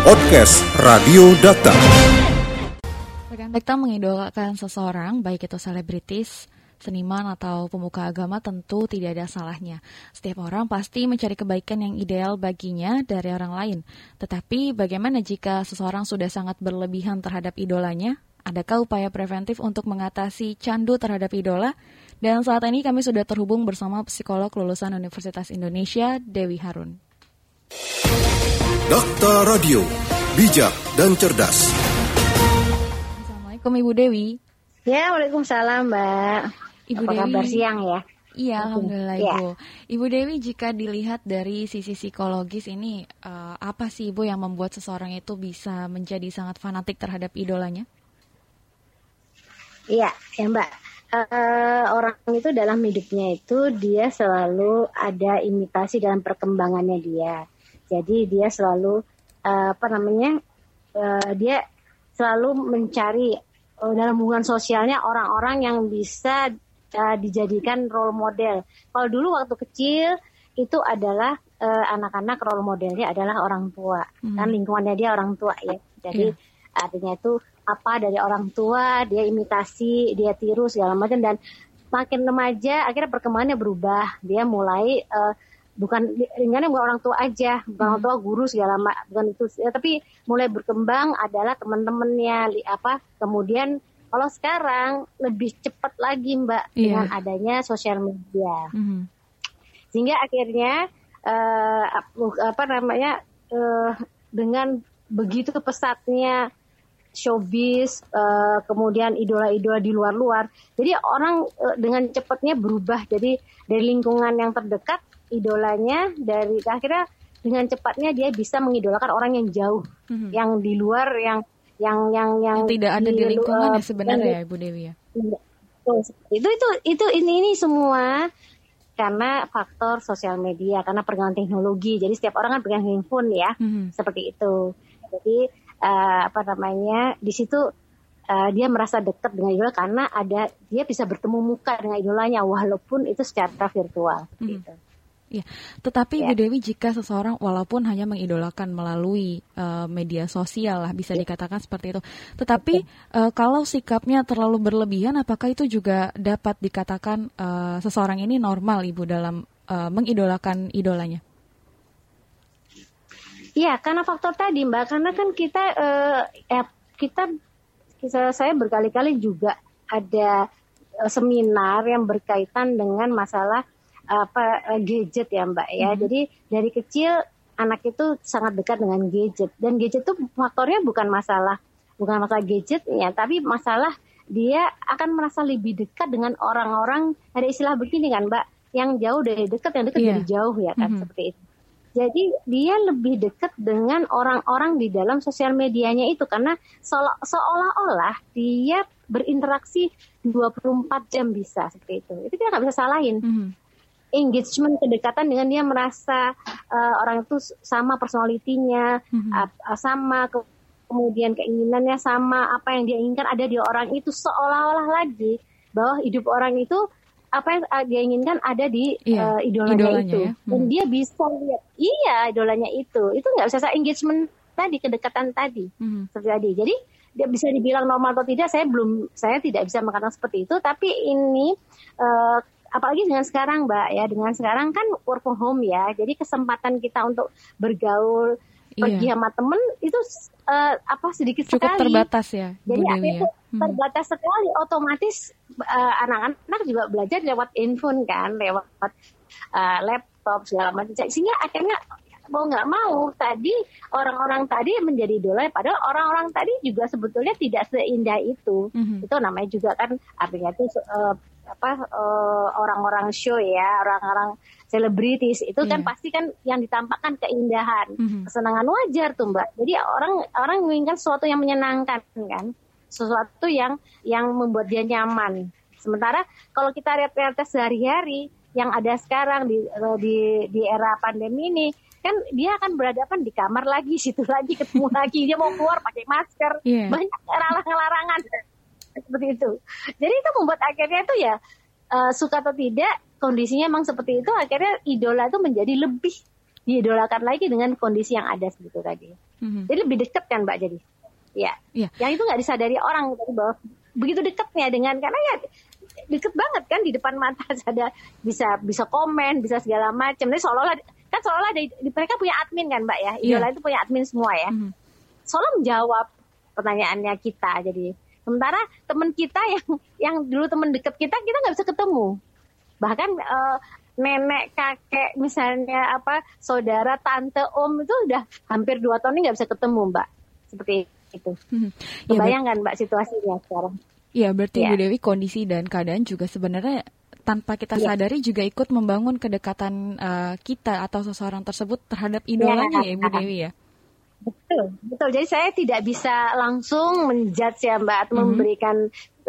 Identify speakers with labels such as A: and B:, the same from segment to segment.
A: Podcast Radio Data.
B: Rekan Dekta mengidolakan seseorang, baik itu selebritis, seniman atau pemuka agama tentu tidak ada salahnya. Setiap orang pasti mencari kebaikan yang ideal baginya dari orang lain. Tetapi bagaimana jika seseorang sudah sangat berlebihan terhadap idolanya? Adakah upaya preventif untuk mengatasi candu terhadap idola? Dan saat ini kami sudah terhubung bersama psikolog lulusan Universitas Indonesia, Dewi Harun.
A: Dakta Radio, bijak dan cerdas.
B: Assalamualaikum Ibu Dewi.
C: Ya, Waalaikumsalam Mbak.
B: Ibu
C: Apa
B: Dewi.
C: kabar siang ya?
B: Iya, alhamdulillah
C: Ya.
B: Ibu. Ibu Dewi, jika dilihat dari sisi psikologis ini, eh, apa sih Ibu yang membuat seseorang itu bisa menjadi sangat fanatik terhadap idolanya?
C: Iya, ya Mbak. Eh, orang itu dalam hidupnya itu dia selalu ada imitasi dalam perkembangannya dia. Jadi dia selalu eh, apa namanya? eh, dia selalu mencari eh, dalam hubungan sosialnya orang-orang yang bisa eh, dijadikan role model. Kalau dulu waktu kecil itu adalah eh, anak-anak role modelnya adalah orang tua,
B: Hmm.
C: kan lingkungannya dia orang tua ya. Jadi artinya itu apa dari orang tua dia imitasi dia tiru segala macam dan makin remaja akhirnya perkembangannya berubah dia mulai eh, bukan ringannya bukan orang tua aja bukan orang tua guru segala ma- bukan itu ya, tapi mulai berkembang adalah teman-temannya apa kemudian kalau sekarang lebih cepat lagi mbak
B: Iya.
C: dengan adanya sosial media
B: Mhm.
C: sehingga akhirnya ap- apa namanya eh, dengan begitu pesatnya showbiz eh, kemudian idola-idola di luar-luar jadi orang eh, dengan cepatnya berubah jadi dari lingkungan yang terdekat idolanya dari akhirnya dengan cepatnya dia bisa mengidolakan orang yang jauh
B: Mhm.
C: yang di luar yang yang yang yang
B: Yang tidak ada di lingkungan ya sebenarnya ya Ibu Dewi ya?
C: Iya. Itu itu itu ini ini semua karena faktor sosial media karena perkembangan teknologi jadi setiap orang kan pegang handphone ya
B: Mhm.
C: seperti itu jadi eh, apa namanya di situ eh, dia merasa dekat dengan idola karena ada dia bisa bertemu muka dengan idolanya walaupun itu secara virtual
B: Mhm.
C: gitu.
B: Iya, tetapi
C: Ya.
B: Ibu Dewi jika seseorang walaupun hanya mengidolakan melalui eh, media sosial lah bisa dikatakan seperti itu. Tetapi eh, kalau sikapnya terlalu berlebihan apakah itu juga dapat dikatakan eh, seseorang ini normal Ibu dalam eh, mengidolakan idolanya?
C: Iya, karena faktor tadi Mbak, karena kan kita eh, eh, kita saya berkali-kali juga ada seminar yang berkaitan dengan masalah apa eh, gadget ya Mbak ya. Jadi dari kecil anak itu sangat dekat dengan gadget dan gadget itu faktornya bukan masalah bukan masalah gadgetnya, tapi masalah dia akan merasa lebih dekat dengan orang-orang ada istilah begini kan Mbak, yang jauh dari dekat yang dekat
B: Iya.
C: dari jauh ya kan
B: Mhm.
C: seperti itu. Jadi dia lebih dekat dengan orang-orang di dalam sosial medianya itu karena seolah- seolah-olah dia berinteraksi 24 jam bisa seperti itu. Itu kita nggak bisa salahin.
B: Mhm.
C: Engagement kedekatan dengan dia merasa eh, orang itu sama personalitinya,
B: Mhm.
C: ap- sama ke- kemudian keinginannya sama apa yang dia inginkan ada di orang itu seolah-olah lagi bahwa hidup orang itu apa yang eh, dia inginkan ada di
B: Iya,
C: eh, idolanya,
B: idolanya
C: itu
B: ya.
C: dan
B: Hmm.
C: dia bisa lihat iya idolanya itu itu nggak bisa saya engagement tadi kedekatan tadi seperti tadi jadi dia bisa dibilang normal atau tidak saya belum saya tidak bisa mengatakan seperti itu tapi ini eh, apalagi dengan sekarang mbak ya dengan sekarang kan work from home ya jadi kesempatan kita untuk bergaul pergi
B: Iya.
C: sama temen itu eh, apa sedikit
B: Cukup
C: sekali
B: terbatas ya Bu
C: jadi
B: Dewi
C: akhirnya
B: ya.
C: itu
B: Mhm.
C: terbatas sekali otomatis eh, anak-anak juga belajar lewat handphone kan lewat eh, laptop segala macam sehingga akhirnya mau nggak mau tadi orang-orang tadi menjadi idola padahal orang-orang tadi juga sebetulnya tidak seindah itu
B: Mhm.
C: itu namanya juga kan artinya itu eh, apa eh, orang-orang show ya orang-orang selebritis itu kan
B: Iya.
C: pasti kan yang ditampakkan keindahan
B: Mhm.
C: kesenangan wajar tuh mbak jadi orang orang menginginkan sesuatu yang menyenangkan kan sesuatu yang yang membuat dia nyaman sementara kalau kita lihat realitas sehari-hari yang ada sekarang di eh, di di era pandemi ini kan dia akan berhadapan di kamar lagi situ lagi ketemu lagi dia mau keluar pakai masker
B: Iya.
C: banyak larangan-larangan seperti itu jadi itu membuat akhirnya itu ya eh, suka atau tidak kondisinya emang seperti itu akhirnya idola itu menjadi lebih diidolakan lagi dengan kondisi yang ada seperti tadi. Mm-hmm. Jadi lebih dekat kan Mbak jadi. Ya. Yeah. Yang itu nggak disadari orang tadi bahwa begitu dekatnya dengan karena ya deket banget kan di depan mata ada bisa bisa komen bisa segala macam. Jadi seolah-olah kan seolah-olah mereka punya admin kan Mbak ya. Idola yeah. itu punya admin semua ya. Mm-hmm. Seolah menjawab pertanyaannya kita jadi sementara teman kita yang yang dulu teman dekat kita kita nggak bisa ketemu bahkan uh, nenek kakek misalnya apa saudara tante om itu udah hampir dua tahun ini nggak bisa ketemu mbak seperti itu hmm. ya, bayangkan mbak situasinya sekarang
B: Iya berarti ya. Bu Dewi kondisi dan keadaan juga sebenarnya tanpa kita ya. sadari juga ikut membangun kedekatan uh, kita atau seseorang tersebut terhadap iya. idolanya ya, ya Bu Dewi ya.
C: Betul, betul. Jadi saya tidak bisa langsung menjudge ya Mbak atau mm -hmm. memberikan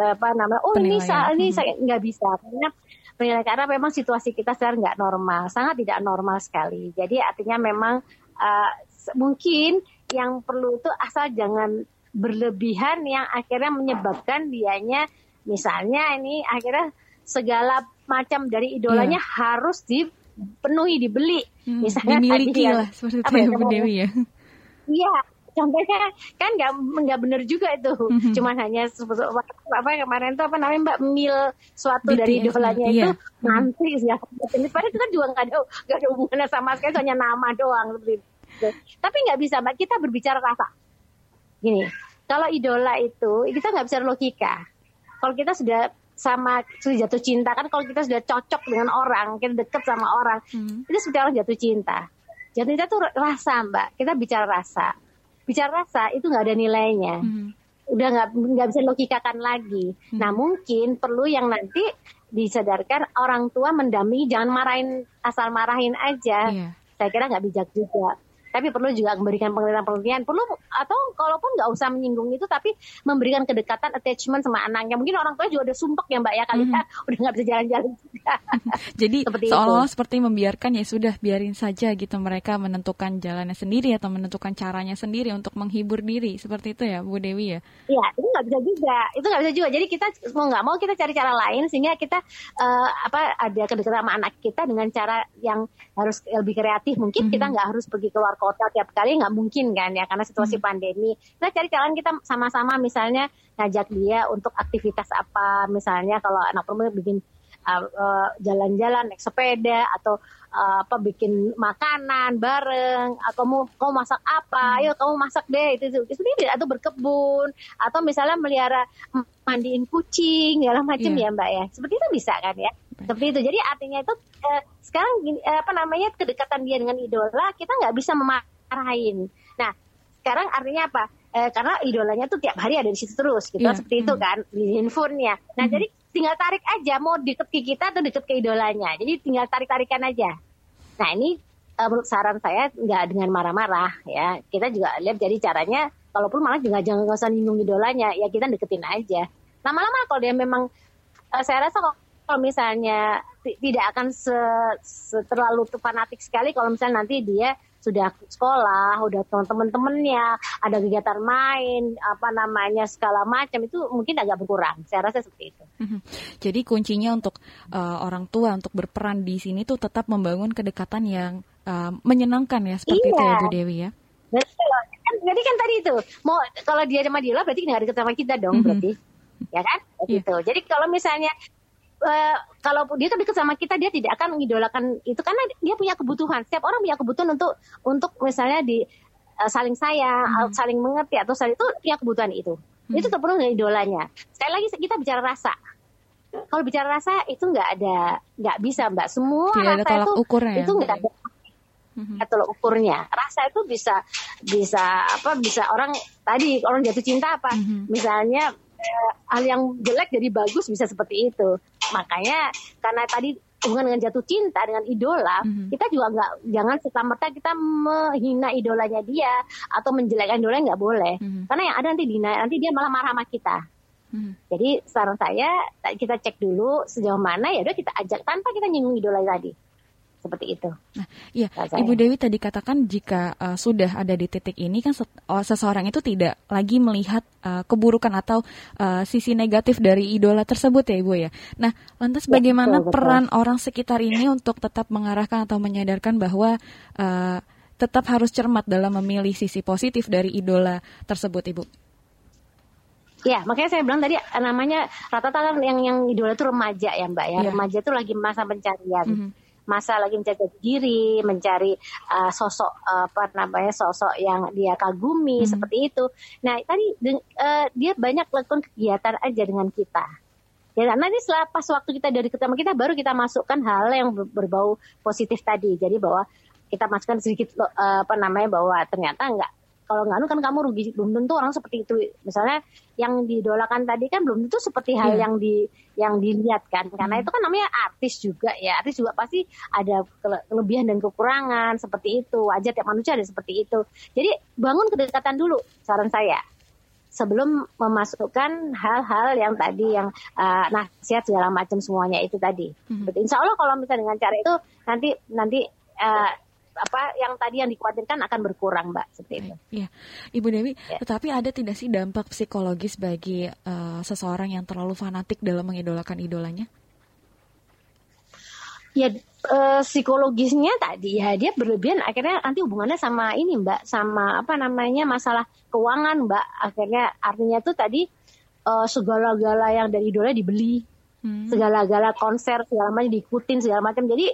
C: apa namanya, oh ini saat ini mm -hmm. saya nggak bisa karena penilaian karena memang situasi kita sekarang nggak normal, sangat tidak normal sekali. Jadi artinya memang uh, mungkin yang perlu itu asal jangan berlebihan yang akhirnya menyebabkan dianya misalnya ini akhirnya segala macam dari idolanya yeah. harus dipenuhi dibeli
B: hmm, misalnya dimiliki lah seperti itu ya Bu Dewi ya
C: iya contohnya kan nggak nggak benar juga itu. Mm-hmm. cuma hanya apa kemarin itu apa namanya mbak mil suatu BTS, dari idolanya iya. itu nanti ya. Padahal itu kan juga nggak ada nggak ada hubungannya sama sekali hanya nama doang seperti itu. Tapi nggak bisa mbak kita berbicara rasa. Gini kalau idola itu kita nggak bisa logika. Kalau kita sudah sama sudah jatuh cinta kan kalau kita sudah cocok dengan orang kita deket sama orang hmm. itu sudah orang jatuh cinta jatuh cinta itu rasa mbak kita bicara rasa bicara rasa itu nggak ada nilainya. Hmm. Udah nggak nggak bisa logikakan lagi. Hmm. Nah mungkin perlu yang nanti disadarkan orang tua mendampingi jangan marahin asal marahin aja. Yeah. Saya kira nggak bijak juga tapi perlu juga memberikan pengertian-pengertian perlu atau kalaupun nggak usah menyinggung itu tapi memberikan kedekatan attachment sama anaknya mungkin orang tua juga udah sumpek ya mbak ya kali mm. ya udah nggak bisa jalan-jalan
B: jadi seolah-olah seperti membiarkan ya sudah biarin saja gitu mereka menentukan jalannya sendiri atau menentukan caranya sendiri untuk menghibur diri. Seperti itu ya Bu Dewi ya?
C: Iya itu nggak bisa juga. Itu nggak bisa juga. Jadi kita mau nggak mau kita cari cara lain sehingga kita uh, apa ada kedekatan sama anak kita dengan cara yang harus lebih kreatif. Mungkin mm -hmm. kita nggak harus pergi keluar kota tiap kali nggak mungkin kan ya karena situasi hmm. pandemi. Kita cari jalan kita sama-sama misalnya ngajak dia untuk aktivitas apa. Misalnya kalau anak perempuan bikin uh, uh, jalan-jalan naik sepeda atau uh, apa bikin makanan bareng atau mau kamu masak apa hmm. ayo kamu masak deh itu itu sendiri atau berkebun atau misalnya melihara mandiin kucing segala macam yeah. ya mbak ya seperti itu bisa kan ya seperti itu jadi artinya itu eh, sekarang eh, apa namanya kedekatan dia dengan idola kita nggak bisa memarahin nah sekarang artinya apa eh, karena idolanya tuh tiap hari ada di situ terus gitu yeah. seperti itu hmm. kan di handphonenya nah hmm. jadi tinggal tarik aja mau deket ke kita atau deket ke idolanya. Jadi tinggal tarik tarikan aja. Nah ini uh, menurut saran saya nggak dengan marah-marah ya. Kita juga lihat jadi caranya kalaupun malah juga jangan nggak usah nyinggung idolanya ya kita deketin aja. Lama-lama kalau dia memang uh, saya rasa kalau misalnya tidak akan se, se terlalu fanatik sekali kalau misalnya nanti dia sudah sekolah, udah teman-temannya, ada kegiatan main, apa namanya segala macam itu mungkin agak berkurang. Saya rasa seperti itu.
B: Mhm. Jadi kuncinya untuk uh, orang tua untuk berperan di sini tuh tetap membangun kedekatan yang uh, menyenangkan ya seperti iya. itu ya Bu Dewi ya.
C: Betul. Kan, jadi kan tadi itu mau kalau dia sama dia berarti nggak deket sama kita dong mm -hmm. berarti ya kan yeah. gitu. Jadi kalau misalnya uh, kalau dia dekat sama kita dia tidak akan mengidolakan itu karena dia punya kebutuhan. Setiap orang punya kebutuhan untuk untuk misalnya di uh, saling sayang, hmm. saling mengerti atau saling itu punya kebutuhan itu. Hmm. Itu terpenuhi dengan idolanya. Sekali lagi kita bicara rasa. Kalau bicara rasa itu nggak ada nggak bisa mbak semua
B: Tidak rasa
C: itu
B: ukurnya,
C: itu nggak ada mm-hmm. tolak ukurnya rasa itu bisa bisa apa bisa orang tadi orang jatuh cinta apa mm-hmm. misalnya eh, hal yang jelek jadi bagus bisa seperti itu. Makanya karena tadi hubungan dengan jatuh cinta dengan idola, mm-hmm. kita juga nggak jangan serta merta kita menghina idolanya dia atau menjelekkan idolanya nggak boleh. Mm-hmm. Karena yang ada nanti dina, nanti dia malah marah sama kita. Mm-hmm. Jadi saran saya kita cek dulu sejauh mana ya udah kita ajak tanpa kita nyinggung idola tadi. Seperti itu.
B: Nah, iya, Ibu Dewi tadi katakan jika uh, sudah ada di titik ini kan oh, seseorang itu tidak lagi melihat uh, keburukan atau uh, sisi negatif dari idola tersebut ya Ibu ya. Nah, lantas ya, bagaimana betul, peran betul. orang sekitar ini untuk tetap mengarahkan atau menyadarkan bahwa uh, tetap harus cermat dalam memilih sisi positif dari idola tersebut Ibu?
C: Ya, makanya saya bilang tadi namanya rata-rata yang yang idola itu remaja ya Mbak ya. ya. Remaja itu lagi masa pencarian. Mm -hmm masa lagi mencari diri, mencari uh, sosok uh, apa namanya sosok yang dia kagumi hmm. seperti itu. Nah tadi uh, dia banyak lakukan kegiatan aja dengan kita. Ya, nanti setelah pas waktu kita dari ketemu kita baru kita masukkan hal yang berbau positif tadi. Jadi bahwa kita masukkan sedikit uh, apa namanya bahwa ternyata enggak kalau nggak kan kamu rugi belum tentu orang seperti itu misalnya yang didolakan tadi kan belum tentu seperti hal yeah. yang di yang dilihat kan karena hmm. itu kan namanya artis juga ya artis juga pasti ada kelebihan dan kekurangan seperti itu aja tiap manusia ada seperti itu jadi bangun kedekatan dulu saran saya sebelum memasukkan hal-hal yang tadi yang uh, nasihat segala macam semuanya itu tadi. Hmm. Insya Allah kalau misalnya dengan cara itu nanti nanti uh, apa yang tadi yang dikhawatirkan akan berkurang, Mbak, seperti itu.
B: Iya, Ibu Dewi. Ya. Tetapi ada tidak sih dampak psikologis bagi uh, seseorang yang terlalu fanatik dalam mengidolakan idolanya?
C: Ya uh, psikologisnya tadi ya dia berlebihan akhirnya nanti hubungannya sama ini Mbak, sama apa namanya masalah keuangan, Mbak. Akhirnya artinya tuh tadi uh, segala-gala yang dari idola dibeli, hmm. segala-gala konser segala macam diikutin segala macam. Jadi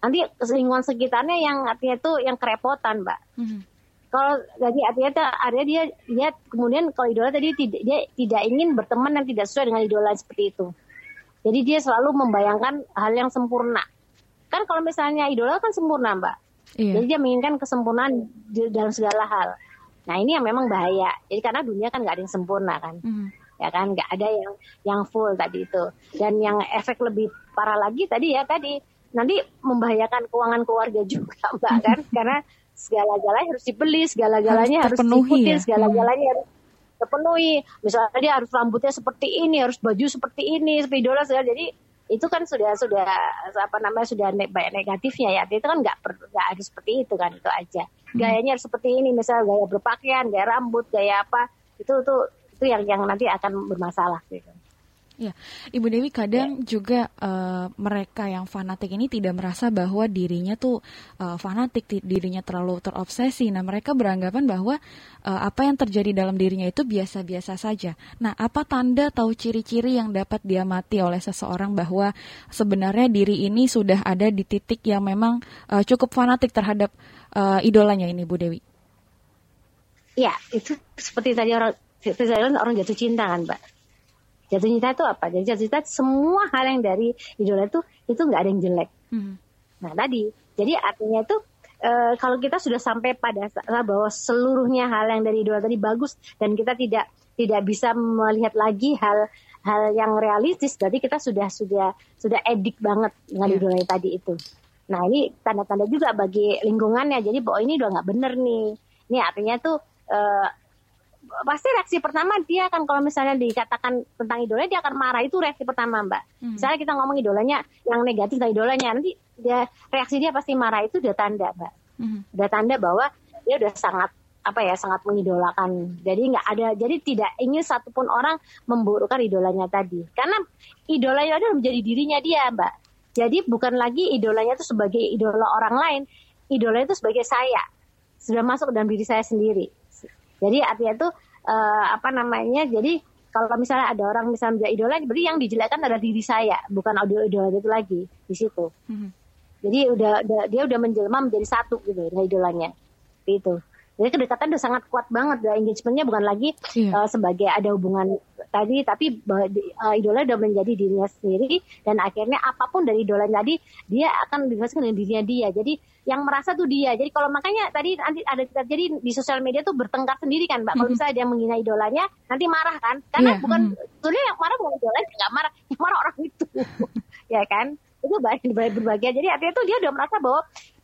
C: nanti lingkungan sekitarnya yang artinya itu yang kerepotan mbak. Hmm. kalau jadi artinya itu ada dia dia kemudian kalau idola tadi tidak dia tidak ingin berteman dan tidak sesuai dengan idola seperti itu. Jadi dia selalu membayangkan hal yang sempurna. Kan kalau misalnya idola kan sempurna mbak. Iya. jadi dia menginginkan kesempurnaan dalam segala hal. Nah ini yang memang bahaya. Jadi karena dunia kan nggak ada yang sempurna kan. Hmm. ya kan? Nggak ada yang yang full tadi itu. Dan yang efek lebih parah lagi tadi ya tadi nanti membahayakan keuangan keluarga juga mbak kan? Karena segala-galanya harus dibeli segala-galanya harus, harus diikutin ya? segala-galanya harus terpenuhi. Misalnya dia harus rambutnya seperti ini harus baju seperti ini idola segala. Jadi itu kan sudah sudah apa namanya sudah ne banyak negatifnya ya. Itu kan nggak nggak harus seperti itu kan itu aja. Hmm. gayanya harus seperti ini misalnya gaya berpakaian gaya rambut gaya apa itu itu itu yang yang nanti akan bermasalah gitu
B: Ya, Ibu Dewi kadang ya. juga uh, mereka yang fanatik ini tidak merasa bahwa dirinya tuh uh, fanatik, dirinya terlalu terobsesi. Nah, mereka beranggapan bahwa uh, apa yang terjadi dalam dirinya itu biasa-biasa saja. Nah, apa tanda atau ciri-ciri yang dapat diamati oleh seseorang bahwa sebenarnya diri ini sudah ada di titik yang memang uh, cukup fanatik terhadap uh, idolanya ini, Bu Dewi?
C: Ya, itu seperti tadi orang seperti orang jatuh cinta kan, Mbak jatuh cinta itu apa? Jadi jatuh cinta semua hal yang dari idola itu itu nggak ada yang jelek. Hmm. nah tadi. Jadi artinya itu e, kalau kita sudah sampai pada bahwa seluruhnya hal yang dari idola tadi bagus dan kita tidak tidak bisa melihat lagi hal hal yang realistis berarti kita sudah sudah sudah edik banget dengan yeah. idola tadi itu. Nah ini tanda-tanda juga bagi lingkungannya. Jadi bahwa ini udah nggak bener nih. Ini artinya tuh uh, pasti reaksi pertama dia akan kalau misalnya dikatakan tentang idolanya dia akan marah itu reaksi pertama mbak. Hmm. Misalnya kita ngomong idolanya yang negatif tentang idolanya nanti dia reaksi dia pasti marah itu udah tanda mbak. Hmm. Udah tanda bahwa dia udah sangat apa ya sangat mengidolakan. Jadi nggak ada jadi tidak ingin satupun orang memburukkan idolanya tadi karena idolanya adalah menjadi dirinya dia mbak. Jadi bukan lagi idolanya itu sebagai idola orang lain, idolanya itu sebagai saya sudah masuk dalam diri saya sendiri jadi artinya itu uh, apa namanya? Jadi kalau misalnya ada orang misalnya menjadi idola, berarti yang dijelekkan adalah diri saya, bukan audio idola itu lagi di situ. Mm-hmm. Jadi udah, udah dia udah menjelma menjadi satu gitu idolanya. Itu. Jadi kedekatan udah sangat kuat banget, dan engagementnya bukan lagi yeah. uh, sebagai ada hubungan tadi, tapi uh, idola udah menjadi dirinya sendiri dan akhirnya apa pun dari idola tadi dia akan dirasakan dengan dirinya dia. Jadi yang merasa tuh dia. Jadi kalau makanya tadi nanti ada jadi di sosial media tuh bertengkar sendiri kan, mbak. Kalau mm-hmm. misalnya dia menghina idolanya, nanti marah kan? Karena yeah. bukan hmm. sebenarnya yang marah bukan idolanya, nggak marah, yang marah orang itu, ya kan? Itu banyak berbagai. Jadi artinya tuh dia udah merasa bahwa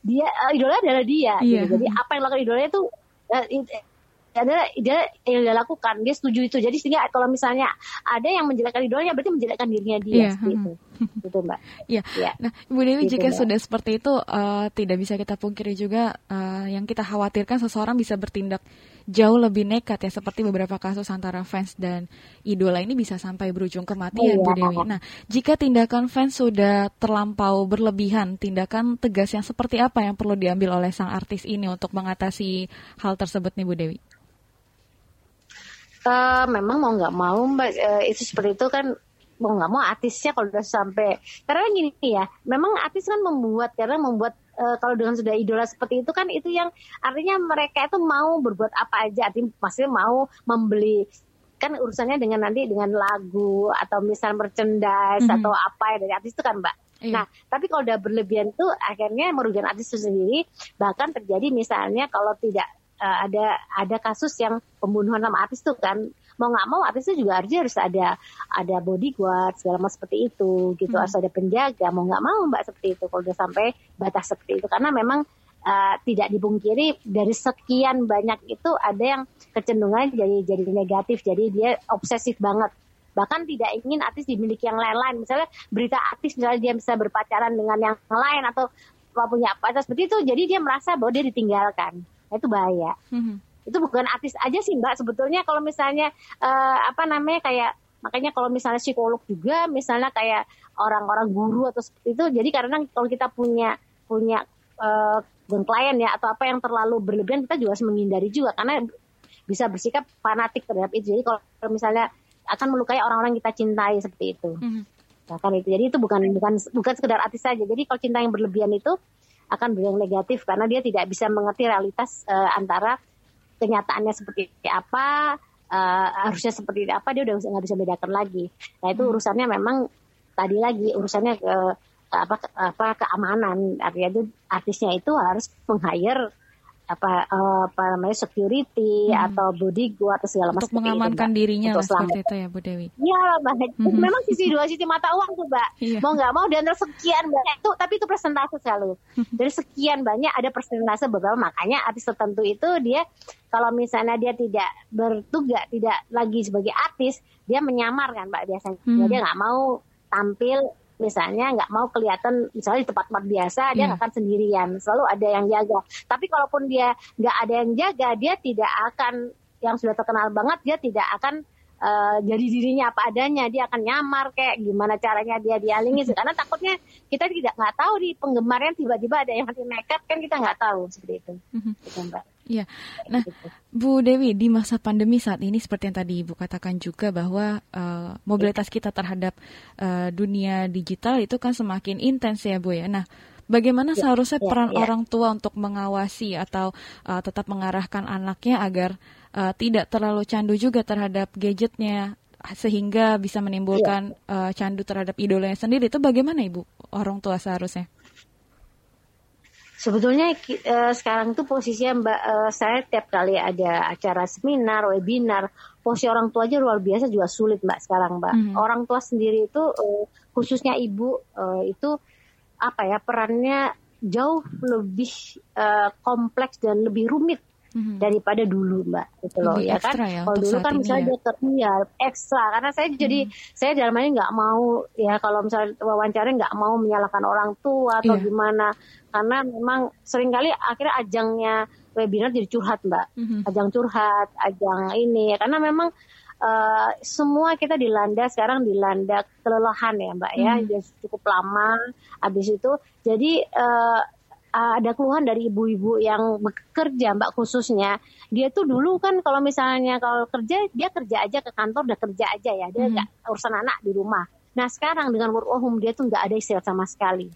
C: dia uh, idola adalah dia. Yeah. Gitu. Jadi apa yang lakukan idolanya tuh uh, adalah dia yang dia lakukan dia setuju itu jadi sehingga kalau misalnya ada yang menjelekkan idolanya berarti menjelekkan dirinya dia yeah. seperti itu gitu mbak.
B: Iya. Ya. Nah, Ibu Dewi gitu, jika mbak. sudah seperti itu uh, tidak bisa kita pungkiri juga uh, yang kita khawatirkan seseorang bisa bertindak jauh lebih nekat ya seperti beberapa kasus antara fans dan idola ini bisa sampai berujung kematian oh, Bu Dewi. Nah, jika tindakan fans sudah terlampau berlebihan, tindakan tegas yang seperti apa yang perlu diambil oleh sang artis ini untuk mengatasi hal tersebut nih Bu Dewi?
C: Uh, memang mau nggak mau mbak uh, itu seperti itu kan mau nggak mau artisnya kalau udah sampai karena gini ya memang artis kan membuat karena membuat uh, kalau dengan sudah idola seperti itu kan itu yang artinya mereka itu mau berbuat apa aja artinya maksudnya mau membeli kan urusannya dengan nanti dengan lagu atau misal merchandise mm -hmm. atau apa ya dari artis itu kan mbak Iya. Nah, tapi kalau udah berlebihan tuh akhirnya merugikan artis itu sendiri. Bahkan terjadi misalnya kalau tidak uh, ada ada kasus yang pembunuhan sama artis tuh kan. Mau nggak mau artisnya juga harusnya harus ada ada bodyguard segala macam seperti itu gitu. Hmm. harus ada penjaga. Mau nggak mau mbak seperti itu kalau udah sampai batas seperti itu. Karena memang uh, tidak dipungkiri dari sekian banyak itu ada yang kecenderungan jadi jadi negatif. Jadi dia obsesif banget. Bahkan tidak ingin artis dimiliki yang lain-lain. Misalnya berita artis misalnya dia bisa berpacaran dengan yang lain atau punya pacar seperti itu jadi dia merasa bahwa dia ditinggalkan nah, itu bahaya. -hmm itu bukan artis aja sih mbak. Sebetulnya kalau misalnya uh, apa namanya kayak makanya kalau misalnya psikolog juga misalnya kayak orang-orang guru atau seperti itu jadi karena kalau kita punya punya uh, klien ya atau apa yang terlalu berlebihan kita juga harus menghindari juga. Karena bisa bersikap fanatik terhadap itu. Jadi kalau misalnya akan melukai orang-orang kita cintai seperti itu. Mm-hmm. nah, kan itu. Jadi itu bukan bukan bukan sekedar artis saja. Jadi kalau cinta yang berlebihan itu akan berdampak negatif karena dia tidak bisa mengerti realitas uh, antara kenyataannya seperti apa uh, harusnya seperti apa dia udah nggak bisa bedakan lagi nah itu hmm. urusannya memang tadi lagi urusannya ke apa apa keamanan artinya itu artisnya itu harus meng hire apa uh, apa namanya security hmm. atau bodyguard atau segala
B: macam untuk mengamankan itu, dirinya untuk lah seperti itu ya Bu Dewi.
C: Iya, Mbak. Hmm. Memang sisi dua sisi mata uang tuh, Mbak. Iya. Mau nggak mau dan sekian banyak itu tapi itu persentase selalu. Dari sekian banyak ada persentase beberapa makanya artis tertentu itu dia kalau misalnya dia tidak bertugas, tidak lagi sebagai artis, dia menyamar kan, Mbak biasanya. Hmm. Dia nggak mau tampil misalnya nggak mau kelihatan misalnya di tempat-tempat biasa dia iya. nggak akan sendirian selalu ada yang jaga tapi kalaupun dia nggak ada yang jaga dia tidak akan yang sudah terkenal banget dia tidak akan uh, jadi dirinya apa adanya dia akan nyamar kayak gimana caranya dia dialingi karena takutnya kita tidak nggak tahu di penggemarnya tiba-tiba ada yang mati nekat kan kita nggak tahu seperti itu, mm-hmm. itu mbak
B: Iya. Nah, Bu Dewi di masa pandemi saat ini seperti yang tadi Ibu katakan juga bahwa uh, mobilitas kita terhadap uh, dunia digital itu kan semakin intens ya Bu ya. Nah, bagaimana ya, seharusnya ya, peran ya. orang tua untuk mengawasi atau uh, tetap mengarahkan anaknya agar uh, tidak terlalu candu juga terhadap gadgetnya sehingga bisa menimbulkan ya. uh, candu terhadap idolanya sendiri itu bagaimana Ibu orang tua seharusnya?
C: Sebetulnya uh, sekarang tuh posisinya Mbak uh, saya tiap kali ada acara seminar, webinar, posisi orang tua aja luar biasa juga sulit Mbak sekarang Mbak. Hmm. Orang tua sendiri itu uh, khususnya ibu uh, itu apa ya perannya jauh lebih uh, kompleks dan lebih rumit hmm. daripada dulu mbak gitu loh ya kan ya, kalau dulu kan misalnya ya. dia kerja ekstra karena saya hmm. jadi saya dalam ini nggak mau ya kalau misalnya wawancara nggak mau menyalahkan orang tua atau yeah. gimana karena memang sering kali akhirnya ajangnya webinar jadi curhat mbak hmm. ajang curhat ajang ini ya karena memang Uh, semua kita dilanda sekarang dilanda kelelahan ya mbak ya hmm. cukup lama habis itu jadi uh, ada keluhan dari ibu-ibu yang bekerja mbak khususnya dia tuh dulu kan kalau misalnya kalau kerja dia kerja aja ke kantor udah kerja aja ya dia hmm. nggak hmm. urusan anak di rumah nah sekarang dengan work from home dia tuh nggak ada istirahat sama sekali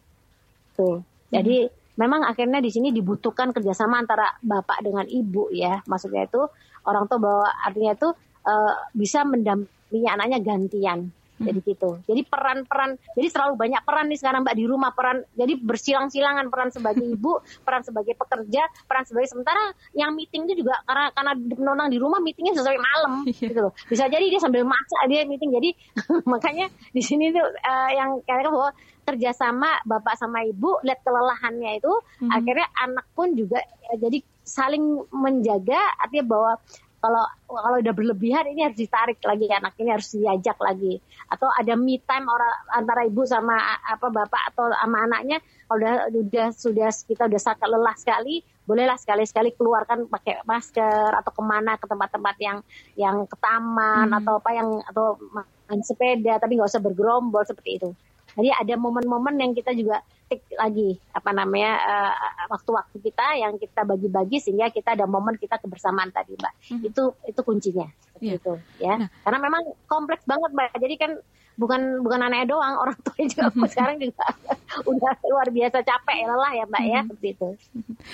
C: tuh jadi hmm. memang akhirnya di sini dibutuhkan kerjasama antara bapak dengan ibu ya maksudnya itu orang tua bahwa artinya itu uh, bisa mendampingi anaknya gantian. Jadi gitu jadi peran-peran jadi terlalu banyak peran nih sekarang mbak di rumah peran jadi bersilang-silangan peran sebagai ibu peran sebagai pekerja peran sebagai sementara yang meeting itu juga karena karena menonang di rumah meetingnya sesuai malam yeah. gitu loh bisa jadi dia sambil masak dia meeting jadi makanya di sini tuh uh, yang kayak bahwa kerjasama bapak sama ibu lihat kelelahannya itu hmm. akhirnya anak pun juga ya, jadi saling menjaga artinya bahwa kalau kalau udah berlebihan ini harus ditarik lagi anak ini harus diajak lagi atau ada me time orang antara ibu sama apa bapak atau sama anaknya kalau udah udah sudah kita udah sangat lelah sekali bolehlah sekali-sekali keluarkan pakai masker atau ke mana ke tempat-tempat yang yang ke taman hmm. atau apa yang atau main sepeda tapi nggak usah bergerombol seperti itu jadi ada momen-momen yang kita juga tik lagi. Apa namanya uh, waktu-waktu kita yang kita bagi-bagi sehingga kita ada momen kita kebersamaan tadi mbak. Hmm. itu itu kuncinya. Yeah. itu ya. Nah. karena memang kompleks banget mbak. Jadi kan bukan bukan anaknya doang orang tua juga sekarang juga udah luar biasa capek lelah ya mbak ya. Seperti itu.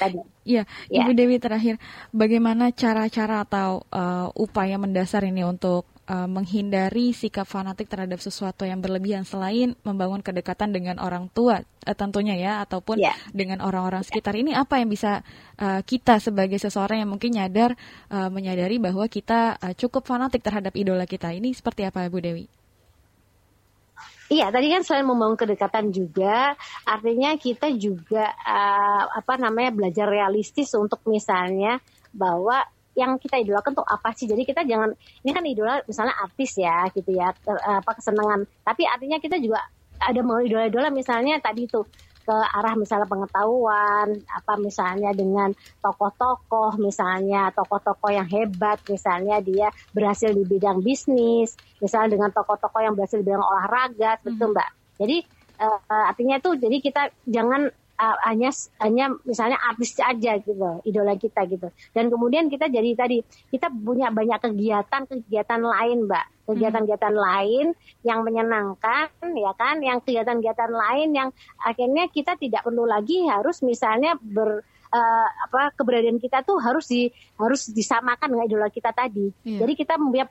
C: Tadi.
B: Iya, ya. Ibu Dewi terakhir, bagaimana cara-cara atau uh, upaya mendasar ini untuk uh, menghindari sikap fanatik terhadap sesuatu yang berlebihan selain membangun kedekatan dengan orang tua uh, tentunya ya ataupun yeah. dengan orang-orang sekitar ini apa yang bisa uh, kita sebagai seseorang yang mungkin nyadar uh, menyadari bahwa kita uh, cukup fanatik terhadap idola kita ini seperti apa Bu Dewi?
C: Iya, tadi kan selain membangun kedekatan juga, artinya kita juga uh, apa namanya belajar realistis untuk misalnya bahwa yang kita idolakan tuh apa sih? Jadi kita jangan ini kan idola misalnya artis ya gitu ya apa kesenangan. Tapi artinya kita juga ada mau idola-idola misalnya tadi tuh ke arah misalnya pengetahuan, apa misalnya dengan tokoh-tokoh, misalnya tokoh-tokoh yang hebat, misalnya dia berhasil di bidang bisnis, misalnya dengan tokoh-tokoh yang berhasil di bidang olahraga, betul hmm. mbak. Jadi uh, artinya itu jadi kita jangan uh, hanya hanya misalnya artis aja gitu idola kita gitu. Dan kemudian kita jadi tadi kita punya banyak kegiatan kegiatan lain mbak. Kegiatan-kegiatan hmm. lain yang menyenangkan ya kan? Yang kegiatan-kegiatan lain yang akhirnya kita tidak perlu lagi harus misalnya ber uh, apa keberadaan kita tuh harus di harus disamakan dengan idola kita tadi. Yeah. jadi kita punya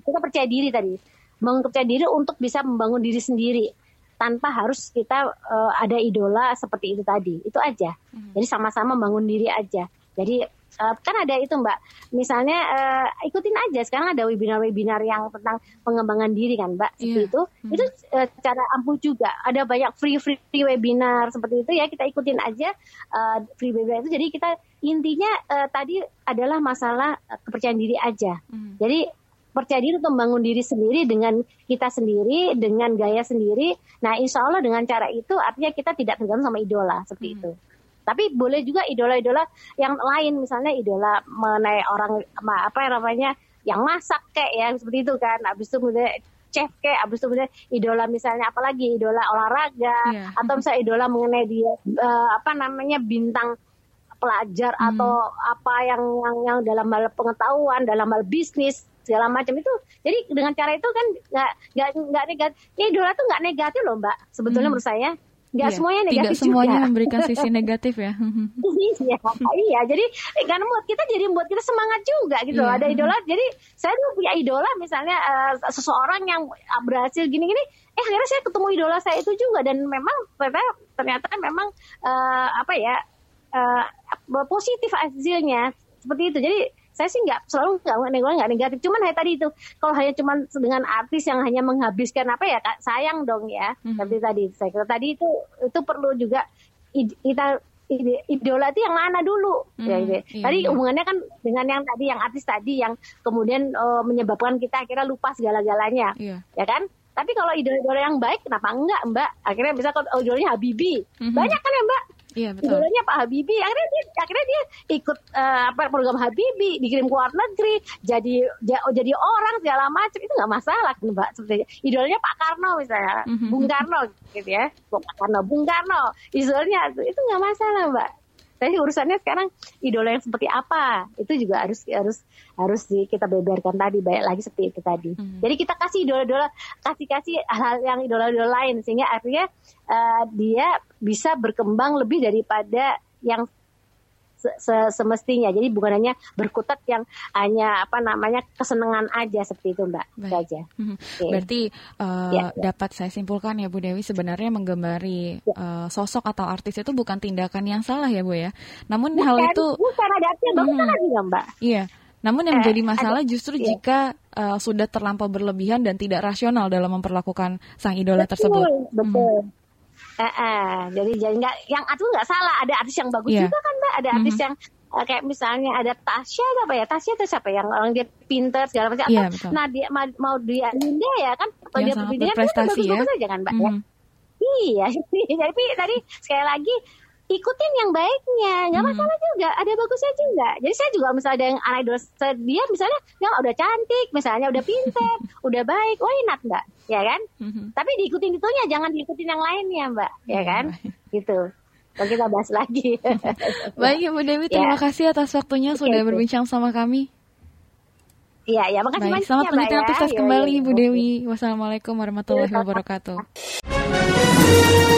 C: kita percaya diri tadi. Membangun percaya diri untuk bisa membangun diri sendiri tanpa harus kita uh, ada idola seperti itu tadi. Itu aja. Hmm. jadi sama-sama bangun diri aja. Jadi uh, kan ada itu mbak. Misalnya uh, ikutin aja. Sekarang ada webinar-webinar yang tentang pengembangan diri kan mbak? Seperti yeah. itu. Hmm. itu uh, cara ampuh juga. Ada banyak free free webinar seperti itu ya. Kita ikutin aja uh, free webinar itu. Jadi kita intinya uh, tadi adalah masalah kepercayaan diri aja. Hmm. jadi percaya diri untuk membangun diri sendiri dengan kita sendiri, dengan gaya sendiri. Nah, insya Allah dengan cara itu artinya kita tidak tergantung sama idola seperti hmm. itu. Tapi boleh juga idola-idola yang lain, misalnya idola mengenai orang apa yang namanya yang masak kayak ya seperti itu kan. Habis itu kemudian chef kayak habis itu kemudian idola misalnya apalagi idola olahraga yeah. atau misalnya idola mengenai dia uh, apa namanya bintang pelajar hmm. atau apa yang, yang yang dalam hal pengetahuan dalam hal bisnis segala macam itu. Jadi dengan cara itu kan nggak nggak nggak negatif idola tuh nggak negatif loh mbak sebetulnya hmm. menurut saya. Nggak
B: iya,
C: semuanya negatif
B: tidak semuanya juga. memberikan sisi negatif ya.
C: Iya iya. Jadi karena buat kita jadi buat kita semangat juga gitu iya. ada idola jadi saya tuh punya idola misalnya uh, seseorang yang berhasil gini-gini eh akhirnya saya ketemu idola saya itu juga. Dan memang ternyata ternyata memang uh, apa ya uh, positif hasilnya. Seperti itu. Jadi saya sih nggak selalu nggak nggak negatif cuman kayak tadi itu kalau hanya cuman dengan artis yang hanya menghabiskan apa ya sayang dong ya hmm. tapi tadi saya kira tadi itu itu perlu juga kita idola itu yang mana dulu hmm, ya, gitu. iya, tadi iya. hubungannya kan dengan yang tadi yang artis tadi yang kemudian uh, menyebabkan kita akhirnya lupa segala-galanya iya. ya kan tapi kalau idola-idola yang baik kenapa enggak mbak akhirnya bisa kalau idolanya Habibi mm -hmm. banyak kan ya mbak Iya betul. Idolanya Pak Habibie. Akhirnya dia akhirnya dia ikut uh, apa program Habibie, dikirim ke luar negeri, jadi jadi orang segala macam itu nggak masalah kan Mbak. Seperti idolanya Pak Karno misalnya, mm-hmm. Bung Karno gitu ya, Pak Karno, Bung Karno, idolanya itu nggak masalah Mbak. Tapi urusannya sekarang idola yang seperti apa itu juga harus harus harus di, kita beberkan tadi banyak lagi seperti itu tadi. Hmm. Jadi kita kasih idola-idola kasih kasih hal-hal yang idola-idola lain sehingga artinya uh, dia bisa berkembang lebih daripada yang semestinya. Jadi bukan hanya berkutat yang hanya apa namanya kesenangan aja seperti itu, Mbak. Baik. aja.
B: Hmm. Okay. Berarti uh, ya, ya. dapat saya simpulkan ya Bu Dewi sebenarnya menggembari ya. uh, sosok atau artis itu bukan tindakan yang salah ya Bu ya. Namun bukan, hal itu
C: bukan ada artinya hmm. juga, Mbak.
B: Iya. Namun yang menjadi masalah justru iya. jika uh, sudah terlampau berlebihan dan tidak rasional dalam memperlakukan sang idola
C: betul,
B: tersebut.
C: Betul. Hmm. Uh, uh, jadi jadi nggak yang itu nggak salah ada artis yang bagus yeah. juga kan mbak ada artis mm -hmm. yang uh, kayak misalnya ada Tasya apa ya Tasya itu siapa yang orang dia pinter segala macam
B: Iya,
C: atau. Nadia ma- mau dia Linda ya kan
B: Yang
C: dia pendidikan kan
B: berprestasi ya.
C: bagus-bagus aja kan mbak ya
B: Mhm.
C: iya tapi tadi sekali lagi ikutin yang baiknya nggak
B: Mhm.
C: masalah juga ada bagusnya juga jadi saya juga misalnya ada yang anak idol saya- dia misalnya yang udah cantik misalnya udah pinter udah baik why not mbak ya kan
B: Mhm.
C: tapi diikutin itunya jangan diikutin yang lainnya mbak ya
B: Iya,
C: kan
B: baik.
C: gitu Kalau kita bahas lagi
B: Baik Ibu Dewi,
C: Ya.
B: terima kasih atas waktunya
C: Oke,
B: sudah
C: oke.
B: berbincang sama kami.
C: Iya, ya makasih
B: Baik,
C: banyak
B: selamat
C: ya,
B: melanjutkan
C: ya.
B: aktivitas
C: Yo,
B: kembali
C: yo,
B: Ibu
C: yo.
B: Dewi. Wassalamualaikum warahmatullahi
C: Iya,
B: wabarakatuh.